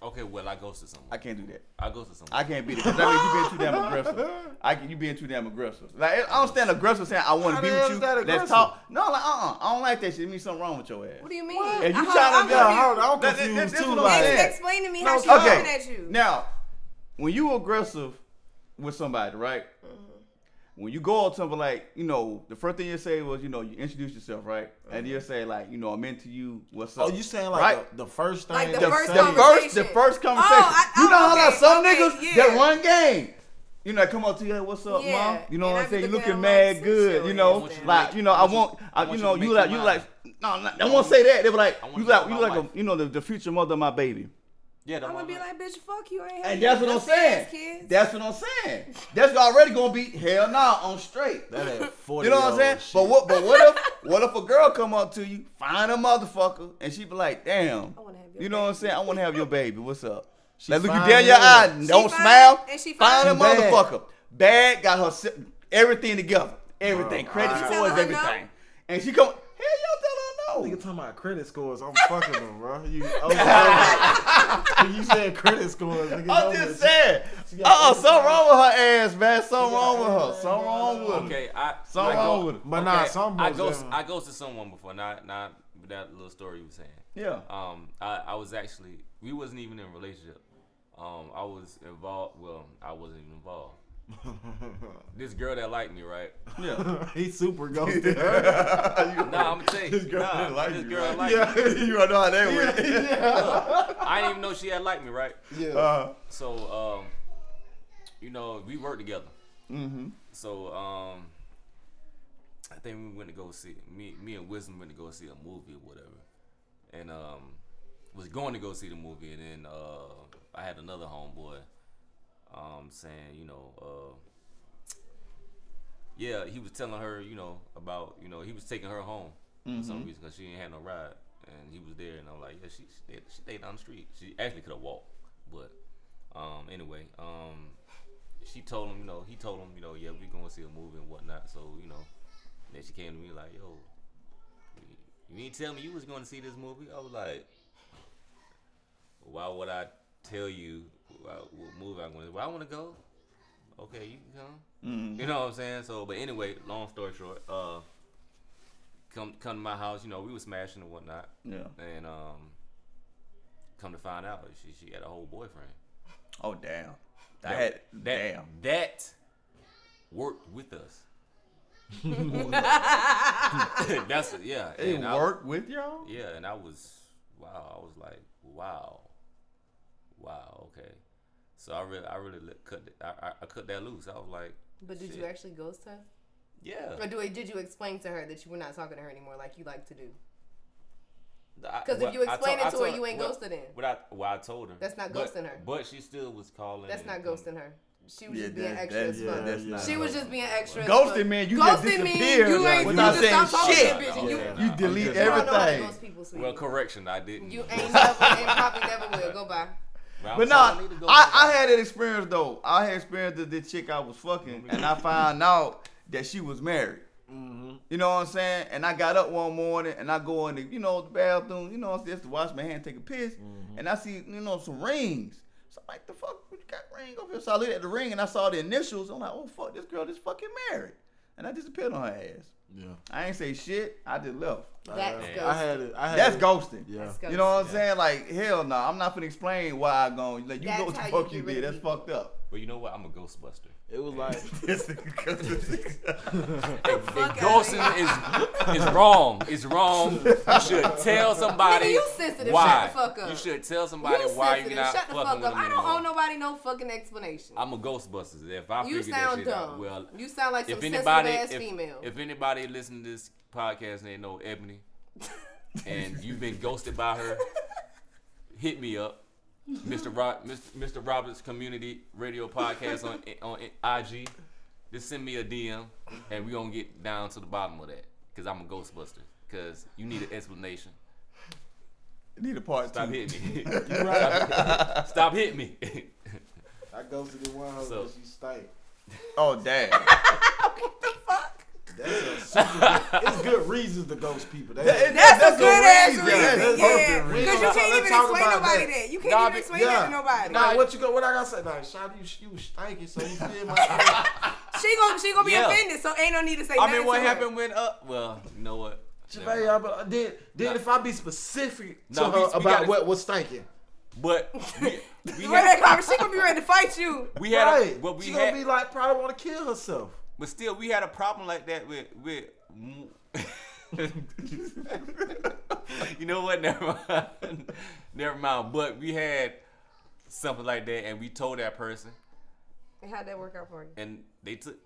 S3: Okay, well I ghosted someone.
S4: I can't do that.
S3: I ghosted someone.
S4: I can't be there because that means you being too damn aggressive. I can, you being too damn aggressive. Like I don't stand aggressive saying I want to be with you.
S2: is that
S4: Let's talk. No, like uh, uh I don't like that shit. It means something wrong with your ass.
S1: What do you mean?
S4: If you
S1: I-
S4: tryna
S1: I'm
S4: be-
S2: Yeah,
S1: confused.
S2: hold on, I'm
S4: That- that-
S2: confused
S4: that's
S2: too.
S4: what I'm
S2: Like,
S4: saying.
S1: Explain to me how
S2: No,
S1: she's
S2: okay.
S1: coming at you.
S4: Now, when you aggressive with somebody, right?
S1: Mm-hmm.
S4: When you go up to something like, you know, the first thing you say was, you know, you introduce yourself, right? And
S1: Mm-hmm.
S4: you say like, you know, I'm into you. What's up?
S2: Oh, you saying like
S4: Right.
S2: the, the first thing?
S1: Like the
S4: the,
S1: first
S2: say-
S4: the first, the first
S1: Oh,
S4: conversation.
S1: I-
S4: you know
S1: oh,
S4: how like some
S1: okay,
S4: niggas
S1: yeah.
S4: that run game. You know, come up to you, hey, what's up,
S1: Yeah,
S4: mom? You know
S1: and
S4: what
S1: I
S4: I'm saying? You
S1: looking
S4: looking
S1: at 'em
S4: mad
S1: like,
S4: good. You know, like you know, I
S3: I want you-
S4: I,
S3: I
S4: you know,
S3: you to
S4: you
S3: make
S4: like,
S3: you
S4: you like, no, no,
S3: I
S4: won't say that. They be like, you
S3: you
S4: like, you like
S3: my
S4: a,
S3: life.
S4: you know, the, the future mother of my baby.
S3: Yeah,
S1: I'm gonna be like, bitch, fuck you. I ain't
S4: And
S1: having
S4: that's what I'm saying. That's what I'm saying. That's already gonna be hell nah on straight.
S2: That ain't 40
S4: You know what I'm saying? But what? But what if? What if a girl come up to you, find a motherfucker, and she be like, "Damn,
S1: I wanna have your
S4: you know what I'm saying? I want to have your baby. What's up?"
S2: She
S4: Let's look you down your
S2: as
S4: eye.
S2: hell.
S4: Don't
S1: She fine,
S4: smile.
S1: and she
S4: Find a
S2: bad.
S4: motherfucker. Bad. Got her everything together. Everything.
S2: Bro,
S4: Credit scores, everything.
S1: no?
S4: And she come. Hell, y'all
S2: Nigga
S4: tell
S2: talking about credit scores. I'm fucking them, bro. You, oh, you said credit scores. Nigga,
S4: I'm just saying.
S2: She got
S4: Uh, uh
S2: everything.
S4: something wrong with her ass, man. Something
S2: She
S4: wrong with her.
S2: everything
S4: Something wrong with her.
S3: Okay, I
S4: Something wrong with it.
S2: But nah,
S3: okay,
S2: some
S3: I
S2: most
S3: ghost
S2: definitely-
S3: I ghosted someone before, not not that little story you were saying.
S4: Yeah.
S3: Um, I, I was actually we wasn't even in a relationship. Um, I was involved. Well, I wasn't even involved. This girl that liked me, right?
S4: Yeah.
S2: he super ghosted.
S3: Nah, I'm gonna tell you.
S4: This girl
S3: nah,
S4: didn't like
S3: this
S4: you,
S3: girl
S4: right?
S3: liked
S2: Yeah.
S3: me.
S4: you wanna know how that went?
S3: I didn't even know she had liked me, right?
S2: yeah.
S4: Uh,
S3: So, um, you know, we worked together.
S4: mm-hmm.
S3: So, um, I think we went to go see me. Me and Wisdom went to go see a movie or whatever, and um, was going to go see the movie, and then uh, I had another homeboy, um, saying, you know, uh, yeah, he was telling her, you know, about, you know, he was taking her home for some reason because she ain't had no ride, and he was there, and I'm like, yeah, she she stayed, she stayed down the street. She actually could have walked, but um, anyway, um, she told him, you know, he told him, you know, yeah, we going to see a movie and whatnot. So, you know, then she came to me like, yo, you ain't tell me you was going to see this movie. I was like, why would I tell you what movie I'm going to? Well, I want to go. okay, you can come.
S4: Mm.
S3: You know what I'm saying? So, but anyway, long story short, uh, come come to my house. You know, we were smashing and whatnot,
S4: Yeah.
S3: and um, come to find out, she she had a whole boyfriend.
S4: Oh damn. I
S3: That-
S4: had
S3: that
S4: damn.
S3: that worked with us. That's yeah.
S4: It
S3: and I-
S4: worked with y'all.
S3: Yeah, and I was wow. I was like, wow, wow, okay. So I really, I really let- cut, th- I, I, I cut that loose. I was like,
S1: But did you actually ghost her?
S3: yeah,
S1: Or do, did you explain to her that you were not talking to her anymore like you like to do?
S3: Because
S1: Because if you explain it to her, you ain't ghosting her.
S3: What I, what I told her.
S1: That's not
S3: but-
S1: ghosting her.
S3: But she still was calling.
S1: That's not ghosting her. She was
S4: Yeah,
S1: just being extra
S4: that-
S1: as
S2: yeah,
S1: fuck.
S2: that's not
S1: she was
S2: ghosting.
S1: just being extra. as
S4: Ghosting
S1: fuck.
S4: mean you just
S1: Ghosting mean
S4: disappear
S1: you ain't
S4: without
S1: you
S4: saying
S1: stop talking
S4: shit.
S1: to that bitch. You,
S2: Yeah,
S4: You
S2: I'm
S4: delete
S1: you don't know how to
S4: everything.
S1: people.
S3: Well, correction, I didn't.
S1: You ain't never and probably never will. Go by.
S3: Well,
S4: But nah,
S3: need to go
S4: I. I had that experience though. I had experience that this chick I was fucking, and I found out that she was married.
S2: Mm-hmm.
S4: You know what I'm saying? And I got up one morning and I go in the, you know, the bathroom, you know, just to wash my hand, take a piss,
S2: Mm-hmm.
S4: and I see, you know, some rings. So I'm like, the fuck, you got ring over here? So I looked at the ring and I saw the initials. I'm like, oh fuck, this girl just fucking married. And I disappeared on her ass.
S2: Yeah.
S4: I ain't say shit. I just left.
S1: That's
S2: I,
S1: ghosting.
S2: I had it. I had
S4: That's
S2: it.
S4: ghosting.
S2: Yeah.
S1: That's
S4: You know what I'm
S3: Yeah.
S4: saying? Like, hell no. I'm not finna explain why I gone. Like, you
S1: That's
S4: know what the
S1: how you
S4: fuck you did. That's
S1: people.
S4: fucked up.
S3: But you know what? I'm a ghostbuster.
S2: It was like
S1: Fuck
S3: Ghosting is is wrong. It's wrong. You should tell somebody
S1: Nigga, you sensitive.
S3: why.
S1: Shut the fuck up.
S3: You should tell somebody
S1: You
S3: why you're not
S1: Shut the
S3: fucking
S1: fuck
S3: with
S1: up.
S3: them
S1: I don't
S3: anymore.
S1: owe nobody no fucking explanation.
S3: I'm a Ghostbusters. If I
S1: you
S3: figure that
S1: sound
S3: shit out,
S1: dumb.
S3: well,
S1: you sound like some
S3: if
S1: sensitive
S3: anybody,
S1: ass
S3: if,
S1: female.
S3: if anybody listening to this podcast and they know Ebony, and you've been ghosted by her, hit me up, Mr. Rob, Mr. Mr. Roberts Community Radio Podcast on on IG. Just send me a DM, and we gonna get down to the bottom of that. Cause I'm a Ghostbuster. Cause you need an explanation.
S4: Need a part
S3: Stop
S4: two.
S3: hitting me.
S2: you right.
S3: Stop hitting me.
S2: I go to the one house
S3: So-
S2: and she stank.
S4: Oh damn.
S2: That's a super it's good reasons to ghost people. That,
S4: That-
S1: That's,
S4: That's
S1: a good ass
S4: reason.
S1: reason.
S4: That's
S1: Yeah,
S4: perfect
S1: because you can't even
S2: talk
S1: explain nobody
S2: that.
S1: that. You can't
S3: Nah,
S1: even
S3: but-
S1: explain that to nobody.
S2: Nah, what you go? What I gotta say? Nah, shot you, you was stanky, so you feel my.
S1: She gonna she gonna be
S3: Yeah.
S1: offended, so ain't no need to say
S3: I
S1: nothing
S3: mean, what
S1: to her.
S3: happened when? Uh, well, you know what? Never
S2: Javay,
S3: mind.
S2: y'all, but then, then
S3: Nah.
S2: if I be specific to
S3: Nah, we-
S2: her
S3: we
S2: about
S3: gotta-
S2: what was stinking,
S3: But we, we
S1: Where that
S3: had,
S1: she gonna be ready to fight you.
S3: we had
S2: right?
S3: a, but we
S2: she
S3: had,
S2: gonna be like probably want to kill herself.
S3: But still, we had a problem like that with with. you know what? Never mind. Never mind. But we had something like that, and we told that person,
S1: And how'd that work out for you?
S3: and they took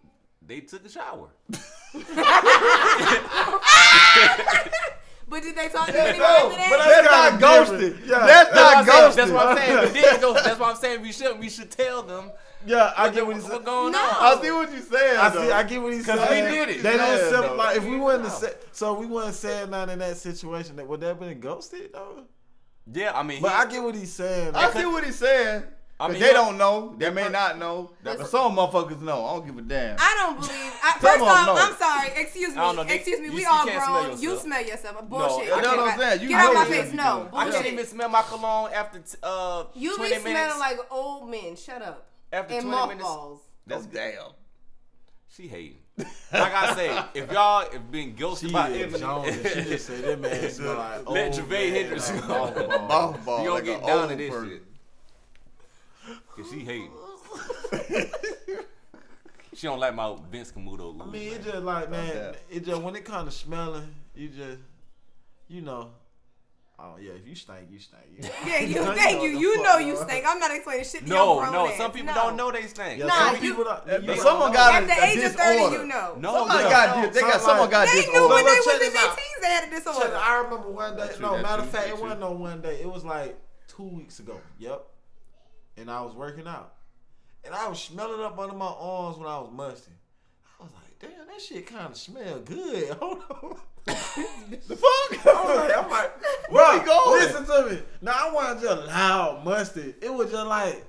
S3: they took a shower.
S1: But did they talk to you anymore
S2: No,
S1: after that?
S2: but
S4: That's not
S2: kinda
S4: ghosting.
S2: Yeah.
S4: That's
S3: That's
S4: not
S3: what I'm saying.
S4: ghosting.
S3: That's what I'm saying. We did go. That's what I'm saying. We should we should tell them
S2: Yeah, I get what he's
S3: what's
S2: saying.
S1: No.
S4: I see what you're saying.
S2: I see. I get what he's
S3: 'Cause
S2: saying.
S3: Because we did it.
S2: They
S4: Yeah,
S2: don't
S4: though.
S2: simple, like if we wouldn't have
S3: Wow.
S2: said so we wouldn't have said nothing in that situation. That would that been ghosted though?
S3: Yeah, I mean,
S2: But
S3: he-
S2: I get what he's saying.
S4: I see what he's saying.
S3: I
S4: 'Cause
S3: mean,
S4: they don't know. They may not know.
S3: that
S4: But some motherfuckers know. I don't give a damn.
S1: I don't believe. I, first
S4: of them
S1: off,
S4: know.
S1: I'm sorry. Excuse me.
S3: I don't know, they-
S1: Excuse me.
S3: you-
S1: we
S3: you
S1: all
S3: can't smell
S1: grown. You smell yourself.
S3: No,
S1: Bullshit.
S3: that's
S1: I
S4: what I'm saying. You
S1: Get out
S4: know
S1: my face. No.
S4: do.
S3: I
S1: Bullshit.
S3: can't even smell my cologne after t- uh
S1: You
S3: 20
S1: be
S3: minutes.
S1: smelling like old men. Shut up.
S3: after
S1: And
S3: 20 minutes.
S1: mothballs.
S3: That's
S4: oh damn.
S3: She hating. Like I say, if y'all have been guilty
S2: she
S3: by
S2: is
S3: Ebony,
S2: Jones. She just said that man smell like
S3: Let
S2: old
S3: Gervais
S2: man,
S3: Hendricks
S2: like
S3: go.
S2: mothball.
S4: Mothball.
S3: you gonna
S4: like
S3: get
S4: a
S3: down
S4: old
S3: to this shit. Cause she hating. she don't like my Vince Camuto.
S2: I mean, it just like man,
S4: that.
S2: it just when it comes to smelling, you just, you know, oh yeah, if you stink, you stink. You,
S1: Yeah, you.
S2: know
S1: Thank
S2: what
S1: you.
S2: the
S1: You
S2: fuck,
S1: know you stink. I'm not explaining shit to your
S3: no,
S1: grown
S3: no.
S1: ass.
S3: Some people
S1: No.
S3: don't know they stink.
S2: Yeah,
S1: Nah,
S2: some
S1: you-
S2: people don't.
S4: But
S2: you
S4: but someone
S2: know.
S4: got
S1: At the
S4: a
S1: age of 30,
S4: disorder.
S1: you know.
S3: No,
S4: Somebody
S3: no,
S4: got
S3: no.
S4: they got
S2: Something
S4: someone
S2: like-
S4: got
S1: They
S4: disorder.
S1: knew when
S2: Look,
S1: they
S2: check
S1: was in their teens they had a
S2: Check,
S1: disorder.
S2: I remember one day. No, matter of fact, it wasn't no one day. It was like two weeks ago. Yep. And I was working out, and I was smelling up under my arms when I was musty. I was like, damn, that shit kind of smell good. Hold on.
S4: The fuck?
S2: I was like, I'm like,
S4: Where we
S2: bro,
S4: going?
S2: listen to me. Now I wasn't just loud musty. It was just like,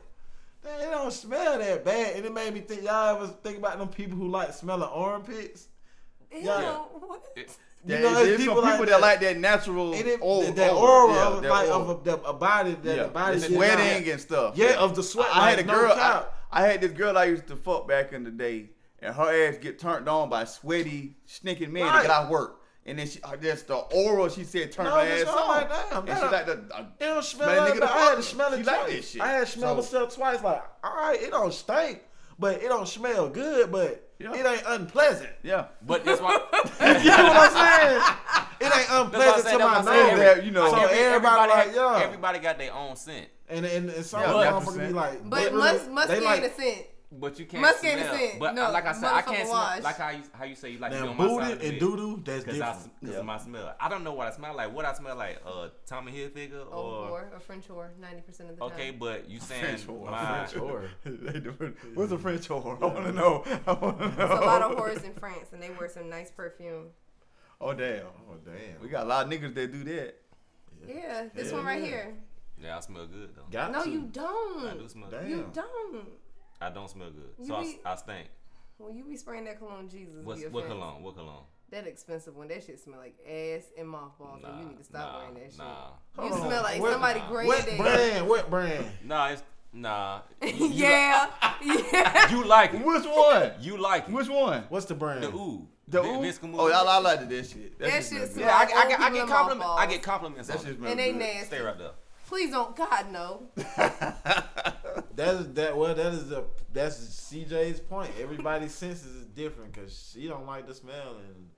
S2: damn, it don't smell that bad. And it made me think, y'all ever think about them people who like smelling armpits?
S1: Ew,
S2: Yeah.
S1: what?
S3: It-
S2: You
S4: Yeah,
S2: know,
S4: there's
S2: there's
S4: some
S2: people
S4: people
S2: like
S4: that
S2: that.
S4: like that natural
S2: it,
S4: old
S2: that, that
S4: odor.
S2: aura
S4: Yeah,
S2: of
S4: that
S2: like of a, the, a body that
S4: yeah.
S2: the body get
S4: and stuff.
S2: Yeah, of the sweat.
S4: I, I had a
S2: no
S4: girl. I. I had this girl I used to fuck back in the day, and her ass get turned on by sweaty, stinking men to
S2: Right.
S4: get out of work. And then she, uh, just the oral she said turned
S2: No,
S4: her ass on.
S2: like, damn,
S4: and
S2: that-
S4: she like the. Uh,
S2: It don't smell like
S4: nigga
S2: that.
S4: the
S2: I had to smell it
S4: She like
S2: twice.
S4: that shit.
S2: I had to smell
S4: So-
S2: myself twice. Like, all right, it don't stink, but it don't smell good, but
S4: Yeah.
S2: it ain't unpleasant.
S4: yeah.
S3: But that's why.
S2: you know what I'm saying? It ain't
S3: That's what I'm
S2: unpleasant to my
S3: that's what I'm saying.
S2: nose.
S4: That, you know,
S2: So
S3: Every-
S2: everybody like,
S3: had-
S2: yeah.
S3: Everybody got their own scent,
S2: And and, and some
S4: Yeah,
S2: motherfuckers be like,
S1: But
S2: they
S1: mus-
S2: really-
S1: musky
S2: they
S1: ain't
S2: like
S1: a scent.
S3: But you can't
S1: Musky ain't
S3: smell.
S1: scent.
S3: But
S1: No,
S3: like I said, I can't
S1: motherfucker
S3: smell
S1: wash.
S3: like how you how you say you like to be
S2: now
S3: on my side
S2: booty and
S3: bed.
S2: doo doo. That's
S3: Cause, I,
S2: different.
S3: cause
S4: Yeah.
S3: of my smell. I don't know what I smell like. What I smell like? Uh, Tommy Hilfiger
S1: Oh,
S3: or
S1: or a French whore, ninety percent of the time.
S3: okay, but you saying
S4: French whore.
S3: my
S2: French whore.
S4: What's a French whore? I want to know. I want to know.
S1: There's a lot of whores in France, and they wear some nice perfume.
S4: Oh damn.
S2: Oh damn.
S4: We got a lot of niggas that do that.
S1: Yeah, this
S2: Hell
S1: one right
S2: yeah.
S1: here.
S3: yeah, I smell good though.
S2: Got
S1: No,
S2: to.
S1: you don't.
S3: I do smell.
S2: Damn.
S3: good.
S1: You don't.
S3: I don't smell good,
S1: You
S3: so I,
S1: be-
S3: I stink.
S1: When you be spraying that cologne, Jesus,
S3: What's,
S1: be
S3: what cologne? What cologne?
S1: That expensive one. That shit smell like ass and mothballs, and you need to stop
S3: nah,
S1: wearing that shit.
S3: Nah,
S1: You
S2: Hold on.
S1: smell like
S2: What-
S1: somebody
S3: nah.
S1: gray
S2: What brand? What brand?
S3: nah, it's nah. You, you
S1: yeah, yeah.
S3: you like it.
S4: Which one?
S3: You like it.
S4: Which one?
S2: What's the brand?
S3: The ooh.
S4: The ooh?
S3: Visca Move.
S4: Oh, I, I like that shit.
S1: That
S4: just
S1: shit
S4: smell
S1: smell
S3: Yeah, I,
S1: like
S3: I,
S1: old
S3: get, I get compliments. I get compliments.
S4: That shit
S3: it.
S4: smell
S1: And they
S4: good.
S1: nasty.
S3: Stay right there.
S1: Please don't, God no.
S2: That is that. Well, that is a that's CJ's point. Everybody's senses is different because she don't like the smell and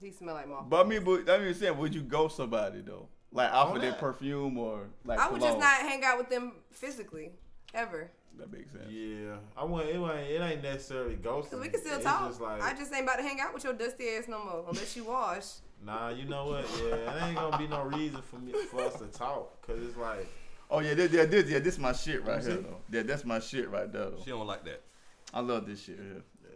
S1: He smell like mothballs.
S4: But I mean, but I mean, saying, would you go somebody though? Like off of their
S2: that.
S4: perfume or like
S1: I would just not hang out with them physically, ever.
S4: That makes sense.
S2: yeah. I want it. Ain't, it ain't necessarily ghosting.
S1: Cause we can still
S2: It's
S1: talk.
S2: Just like,
S1: I just ain't about to hang out with your dusty ass no more, unless you wash.
S2: nah, you know what? Yeah, it ain't gonna be no reason for me for us to talk because it's like
S4: Oh yeah, this, yeah, this, yeah, this my shit right here though. Yeah, that's my shit right there though.
S3: She don't like that.
S4: I love this shit here.
S2: it's.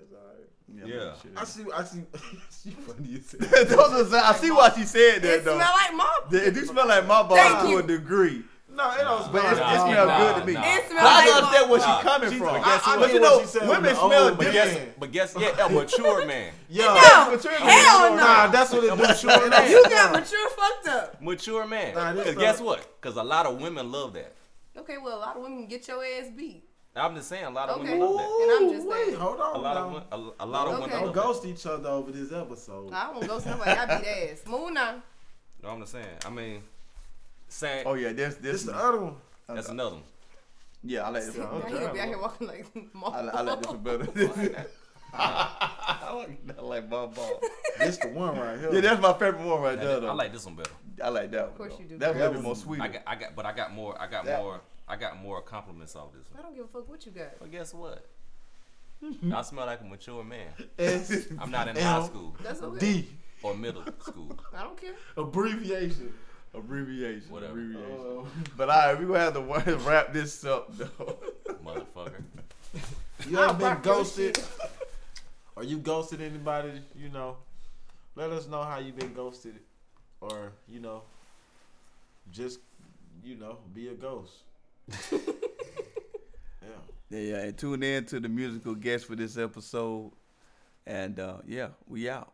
S4: Yeah. I
S3: Yeah.
S2: I see. I see. she funny as hell.
S4: here. Those are, I see why she said that
S1: It smell
S4: though.
S1: like moth.
S4: It do smell like my
S1: Thank
S4: body to a degree,
S2: No, it don't smell.
S4: but it's,
S2: like
S4: it smells
S3: nah,
S4: good to me.
S3: nah.
S1: It
S4: But
S1: smell
S4: I
S1: like
S4: understand where
S3: Nah.
S4: she coming from.
S2: I guess
S4: I,
S2: you
S4: but you
S2: what
S4: know,
S2: she said
S4: women smell
S2: old
S3: But guess, but guess, yeah, a mature man.
S2: Yo,
S1: No,
S4: mature man.
S1: hell no.
S2: Nah, that's what it do.
S3: Mature man.
S1: You got mature fucked up.
S3: Mature man.
S2: Nah,
S3: Because
S2: not-
S3: guess what? Because a lot of women love that.
S1: Okay, well, a lot of women get your ass beat.
S3: I'm just saying, a lot of
S1: Okay.
S3: women love that.
S1: And I'm just
S2: Wait,
S1: saying.
S2: hold on.
S3: A lot
S2: now.
S3: of wo- a, a lot of
S1: Okay.
S3: women
S2: Don't ghost each other over this episode.
S1: I won't go to nobody. I beat ass. Move now.
S3: No, I'm just saying. I mean, saying
S4: Oh yeah, this
S2: This
S4: this
S2: the other one.
S3: that's uh, another one.
S4: Yeah, I like this
S1: Now
S4: one.
S1: he gonna be out here walking like
S4: I, I like this one better. I like, I like my ball.
S2: This the one right here.
S4: Yeah, that's my favorite one right
S3: I,
S4: there. Though.
S3: I like this one better.
S4: I like that one.
S1: Of course
S4: though.
S1: you do.
S4: That's a
S2: That
S4: little bit more sweet.
S3: I got, I got, but I got more. I got
S4: That-
S3: more. I got more compliments off this one.
S1: I don't give a fuck what you got.
S3: But guess what? I smell like a mature man.
S2: S
S3: I'm not in
S2: L
S3: high school
S1: That's okay.
S2: D
S3: or middle school.
S1: I don't care.
S2: abbreviation.
S4: Abbreviation.
S3: Whatever.
S4: Abbreviation.
S2: Uh,
S4: But all right, we gonna have to wa- wrap this up though.
S3: Motherfucker.
S2: you ever been ghosted? or you ghosted anybody? You know, let us know how you been ghosted, or you know, just you know, be a ghost. yeah.
S4: Yeah, yeah, and tune in to the musical guest for this episode. And uh, yeah, we out.